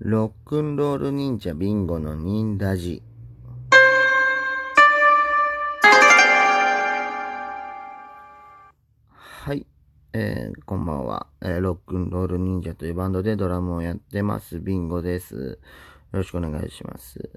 ロックンロール忍者ビンゴの忍ラジ。はい、えー、こんばんは、えーロックンロール忍者というバンドでドラムをやってます、ビンゴです。よろしくお願いします。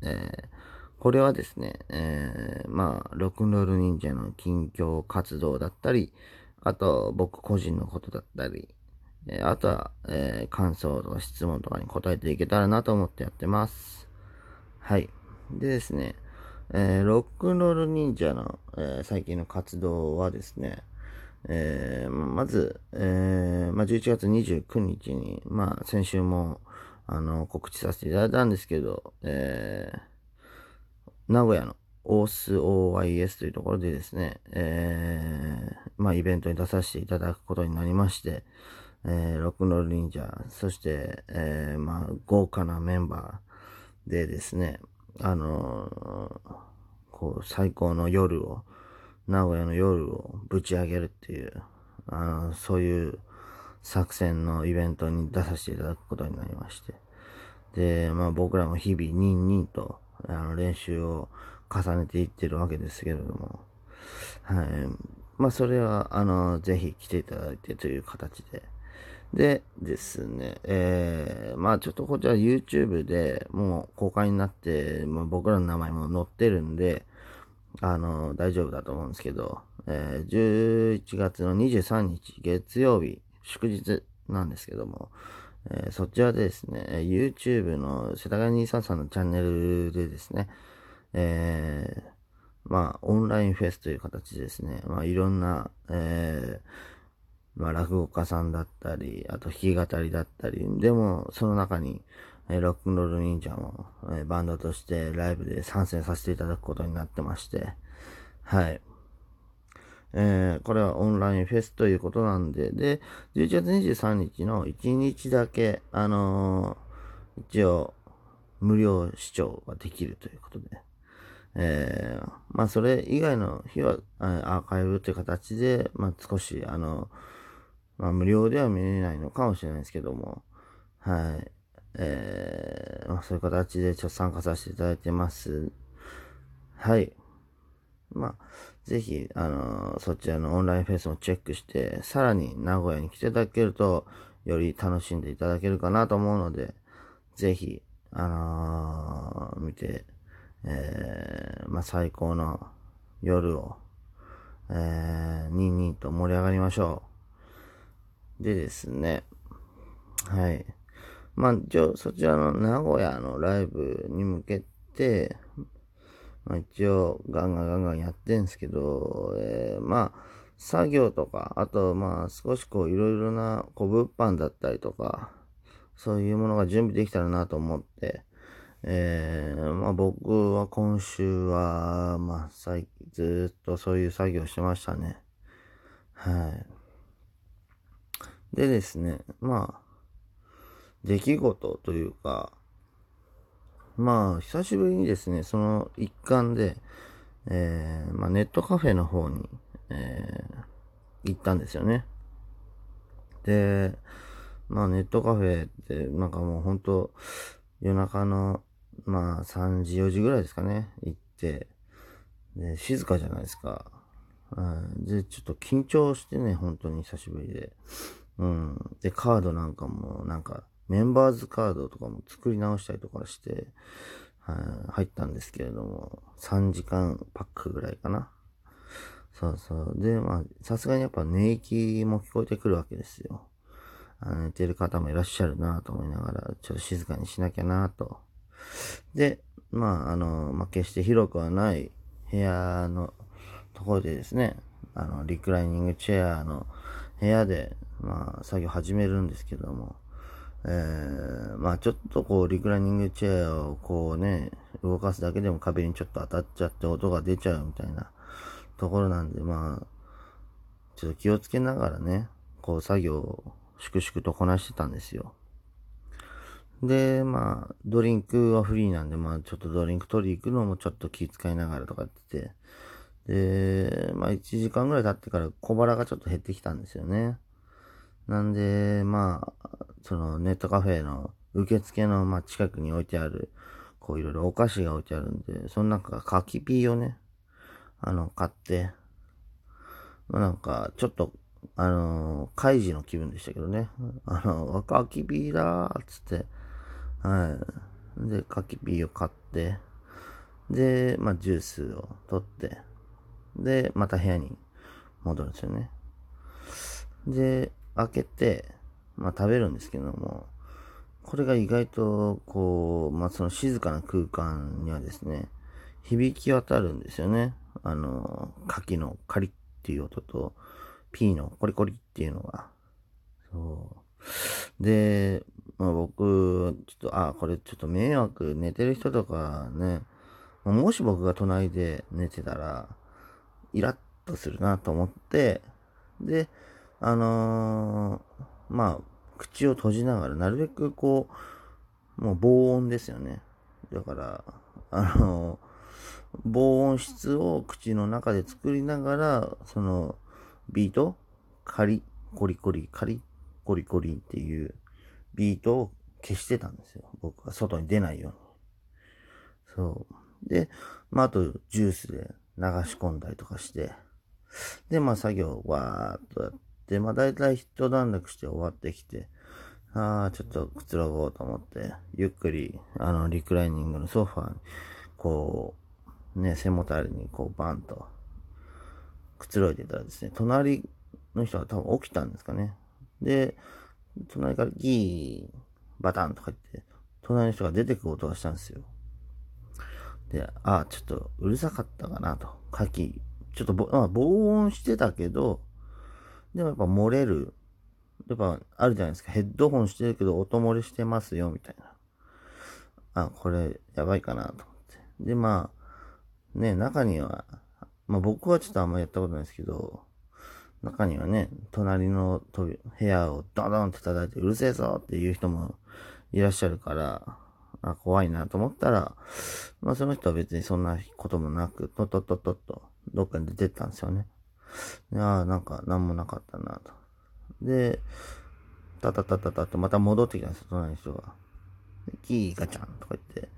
えーこれはですね、えーまあ、ロックンロール忍者の近況活動だったり、あと、僕個人のことだったり、あとは、えー感想とか質問とかに答えていけたらなと思ってやってます。はい。でですね、えーロックンロール忍者の、えー最近の活動はですね、えーまず、えーまあ、11月29日に、まあ、先週も、あの、告知させていただいたんですけど、え名古屋のオース OYS というところでですね、えまあ、イベントに出させていただくことになりまして、えーロックンロール忍者、そして、えーまあ、豪華なメンバーでですね、あのーこう、最高の夜を、名古屋の夜をぶち上げるっていう、あのそういう作戦のイベントに出させていただくことになりまして。で、まあ僕らも日々、ニンニンと、あの、練習を重ねていってるわけですけれども、はい。まあそれは、あの、ぜひ来ていただいてという形で。でですね、えー、まあちょっとこちら YouTube でもう公開になって、まあ、僕らの名前も載ってるんで、あの、大丈夫だと思うんですけど、えー11月の23日月曜日、祝日なんですけども、えーそちらでですね、YouTube の世田谷兄さんさんのチャンネルでですね、えーまあ、オンラインフェスという形でですね、まあ、いろんな、えーまあ、落語家さんだったり、あと弾き語りだったり、でも、その中に、えーロックンロール忍者も、えーバンドとしてライブで参戦させていただくことになってまして、はい。えーこれはオンラインフェスということなんで、で、11月23日の1日だけ、あのー一応、無料視聴ができるということで、えーまあ、それ以外の日は、アーカイブという形で、まあ、少し、あの、まあ、無料では見れないのかもしれないですけども、はい。えーまあ、そういう形でちょっと参加させていただいてます。はい。まあ、ぜひ、あのーそちらのオンラインフェスもチェックして、さらに名古屋に来ていただけると、より楽しんでいただけるかなと思うので、ぜひ、あのー見て、えーまあ、最高の夜を、えー、ニンニンと盛り上がりましょう。でですね、はい。まあ、一応、そちらの名古屋のライブに向けて、まあ、一応、ガンガンガンガンやってんですけど、えーまあ、作業とか、あと、まあ、少しこう、いろいろな、こう、物販だったりとか、そういうものが準備できたらなと思って、えーまあ、僕は今週は、まあ、最ずっとそういう作業してましたね。はい。でですね、まあ、出来事というか、まあ、久しぶりにですね、その一環で、えーまあ、ネットカフェの方に、えー行ったんですよね。で、まあ、ネットカフェって、なんかもう本当夜中の、まあ、3時、4時ぐらいですかね、行って、で、静かじゃないですか。はいで、ちょっと緊張してね、本当に久しぶりで。うん。で、カードなんかも、なんか、メンバーズカードとかも作り直したりとかして、はい入ったんですけれども、3時間パックぐらいかな。そうそう。で、まあ、さすがにやっぱ寝息も聞こえてくるわけですよ。あの寝てる方もいらっしゃるなと思いながら、ちょっと静かにしなきゃなと。で、まあ、あの、まあ、決して広くはない部屋のところでですね、あの、リクライニングチェアの部屋で、まあ、作業始めるんですけども、えー、まあちょっとこう、リクライニングチェアをこうね、動かすだけでも壁にちょっと当たっちゃって音が出ちゃうみたいなところなんで、まあ、ちょっと気をつけながらね、こう作業を粛々とこなしてたんですよ。で、まあ、ドリンクはフリーなんで、まあちょっとドリンク取り行くのもちょっと気遣いながらとかってて、で、まあ1時間ぐらい経ってから小腹がちょっと減ってきたんですよね。なんで、まあ、そのネットカフェの受付の、まあ、近くに置いてある、こういろいろお菓子が置いてあるんで、その中か柿ピーをね、あの、買って、まあ、なんか、ちょっと、あのー、開示の気分でしたけどね。あの、柿ピーだーっつって、はい。で、柿ピーを買って、で、まあ、ジュースを取って、で、また部屋に戻るんですよね。で、開けて、まあ、食べるんですけども、これが意外と、こう、まあ、その静かな空間にはですね、響き渡るんですよね。あの、柿のカリッっていう音と、ピーのコリコリっていうのが。そう。で、まあ、僕、ちょっと、あ、これちょっと迷惑、寝てる人とかね、もし僕が隣で寝てたら、イラッとするなと思って、で、あのー、まあ、口を閉じながら、なるべくこう、もう防音ですよね。だから、あのー、防音室を口の中で作りながら、その、ビート、カリ、コリコリ、カリ、コリコリっていうビートを消してたんですよ。僕は外に出ないように。そう。で、まあ、あと、ジュースで流し込んだりとかして、で、まあ、作業を、わーっとやっで、まあ大体一段落して終わってきて、ああ、ちょっとくつろごうと思って、ゆっくり、あの、リクライニングのソファーに、こう、ね、背もたれにこうバンと、くつろいでたらですね、隣の人が多分起きたんですかね。で、隣からギー、バタンとか言って、隣の人が出てく音がしたんですよ。で、ああ、ちょっとうるさかったかなと。カキ、ちょっとぼ、まあ、防音してたけど、でもやっぱ漏れる。やっぱあるじゃないですか。ヘッドホンしてるけど音漏れしてますよ、みたいな。あ、これやばいかなと思って。で、まあ、ね、中には、まあ僕はちょっとあんまやったことないですけど、中にはね、隣の部屋をドドンって叩いてうるせえぞっていう人もいらっしゃるから、あ怖いなと思ったら、まあその人は別にそんなこともなく、とっとっとっとと、どっかに出てったんですよね。ああ、なんか何もなかったなと。で、タタタタタとまた戻ってきたんですよ、隣の人が。キーガチャンとか言って、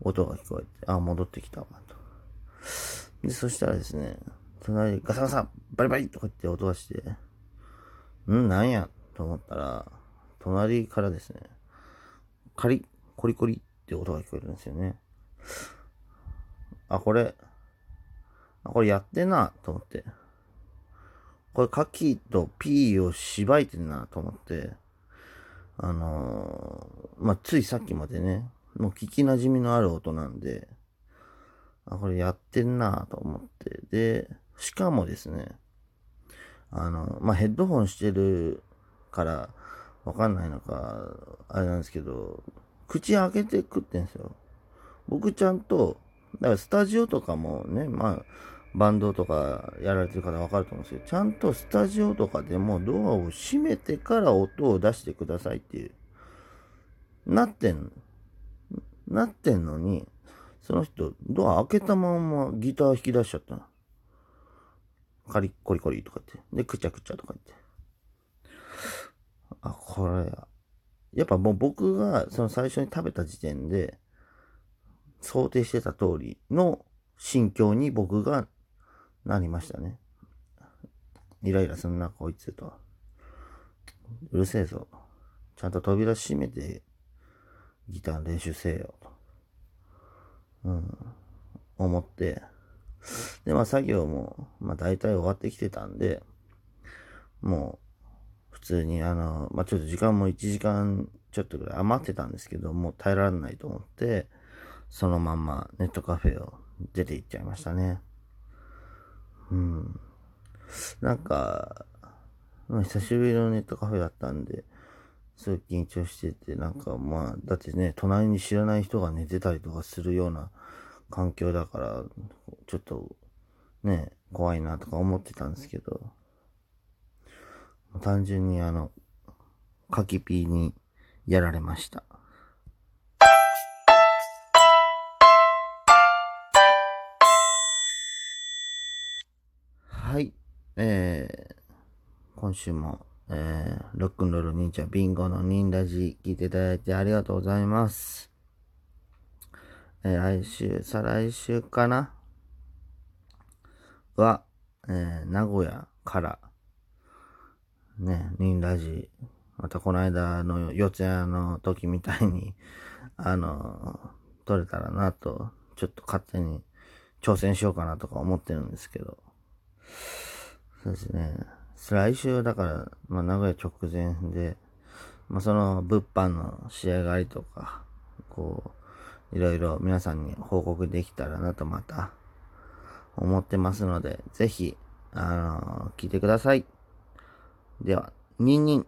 音が聞こえて、ああ、戻ってきたわ、と。で、そしたらですね、隣でガサガサ、バリバリとか言って音がして、んなんやと思ったら、隣からですね、カリ、コリコリって音が聞こえるんですよね。あ、これ、あ、これやってんな、と思って。これ、カキとピーをしばいてんなと思って、あのー、まあ、ついさっきまでね、もう聞き馴染みのある音なんで、あ、これやってんなと思って、で、しかもですね、あの、まあ、ヘッドホンしてるからわかんないのか、あれなんですけど、口開けて食ってんですよ。僕ちゃんと、だからスタジオとかもね、まあ、バンドとかやられてる方わかると思うんですけど、ちゃんとスタジオとかでもドアを閉めてから音を出してくださいっていう、なってん。なってんのに、その人、ドア開けたままギター弾き出しちゃったの。カリッコリコリとか言って。で、くちゃくちゃとか言って。あ、これ、やっぱもう僕がその最初に食べた時点で、想定してた通りの心境に僕がなりましたね。イライラすんな、こいつと。うるせえぞ。ちゃんと扉閉めて、ギター練習せえよ、と。うん。思って。で、まあ作業も、まあ大体終わってきてたんで、もう、普通にあの、まあちょっと時間も1時間ちょっとぐらい余ってたんですけど、もう耐えられないと思って、そのまんまネットカフェを出て行っちゃいましたね。うん。なんか、久しぶりのネットカフェだったんで、すごい緊張してて、なんかまあ、だってね、隣に知らない人が寝てたりとかするような環境だから、ちょっと、ね、怖いなとか思ってたんですけど、単純にあの、カキピーにやられました。えー、今週も、えー、ロックンロール忍者ビンゴのニンラジ聞いていただいてありがとうございます。えー、来週、再来週かな？は、え、名古屋から、ね、ニンラジ、またこの間の四谷の時みたいに、あの、撮れたらなと、ちょっと勝手に挑戦しようかなとか思ってるんですけど、そうですね。来週だから、まあ、名古屋直前で、まあ、その物販の仕上がりとか、こう、いろいろ皆さんに報告できたらなとまた思ってますので、ぜひ、あのー、聞いてください。では、ニンニン。